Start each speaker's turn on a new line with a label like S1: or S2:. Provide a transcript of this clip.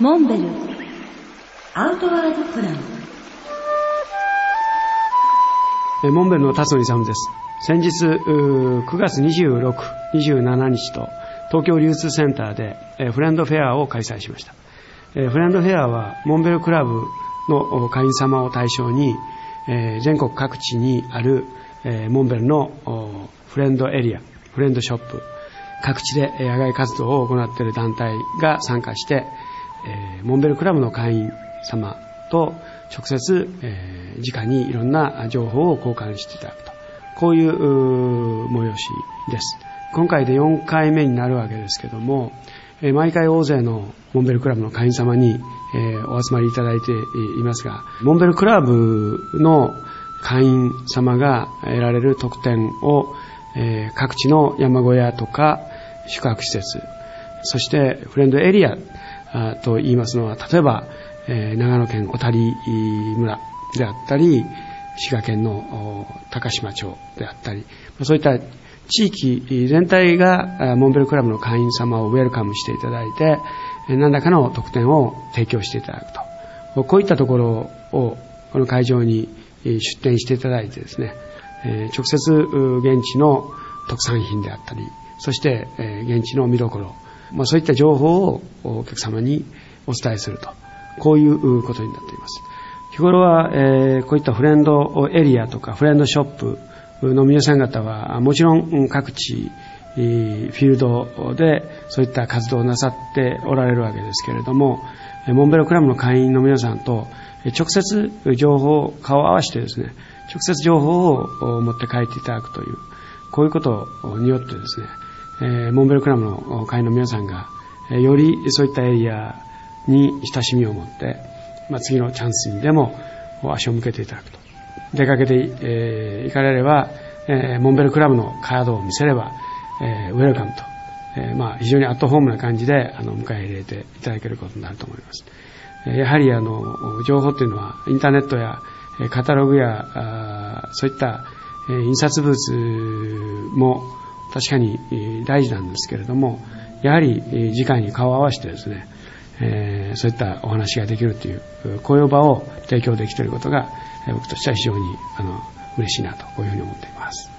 S1: モンベルアウトワードプラン
S2: モンベルの辰野勇です。先日、9月26、27日と東京流通センターで、フレンドフェアを開催しました。フレンドフェアはモンベルクラブの会員様を対象に、全国各地にある、モンベルのフレンドエリア、フレンドショップ、各地で野外活動を行っている団体が参加して、モンベルクラブの会員様と直接、えー直にいろんな情報を交換していただくと。こういう催しです。今回で4回目になるわけですけども、え毎回大勢のモンベルクラブの会員様に、えお集まりいただいていますが、モンベルクラブの会員様が得られる特典を、え各地の山小屋とか宿泊施設、そしてフレンドエリアと言いますのは、例えば、え長野県小谷村であったり、滋賀県の高島町であったり、そういった地域全体がモンベルクラブの会員様をウェルカムしていただいて、何らかの特典を提供していただくと。こういったところを、この会場に出展していただいてですね、直接現地の特産品であったり、そして現地の見どころ、まあ、そういった情報をお客様にお伝えすると。こういうことになっています。日頃は、えこういったフレンドエリアとかフレンドショップの皆さん方は、もちろん各地、フィールドでそういった活動をなさっておられるわけですけれども、モンベルクラブの会員の皆さんと直接情報を顔を合わせてですね、直接情報を持って帰っていただくという、こういうことによってですね、えーモンベルクラブの会員の皆さんが、えーよりそういったエリアに親しみを持って、まあ、次のチャンスにでも足を向けていただくと。出かけて、えー行かれれば、えーモンベルクラブのカードを見せれば、えーウェルカムと、えーまあ、非常にアットホームな感じであの迎え入れていただけることになると思います。えやはりあの情報っていうのはインターネットやカタログやあそういった、え印刷物も確かに大事なんですけれども、やはり次回に顔を合わせてですね、えーそういったお話ができるという、こういう場を提供できていることが、僕としては非常にあの嬉しいなと、こういうふうに思っています。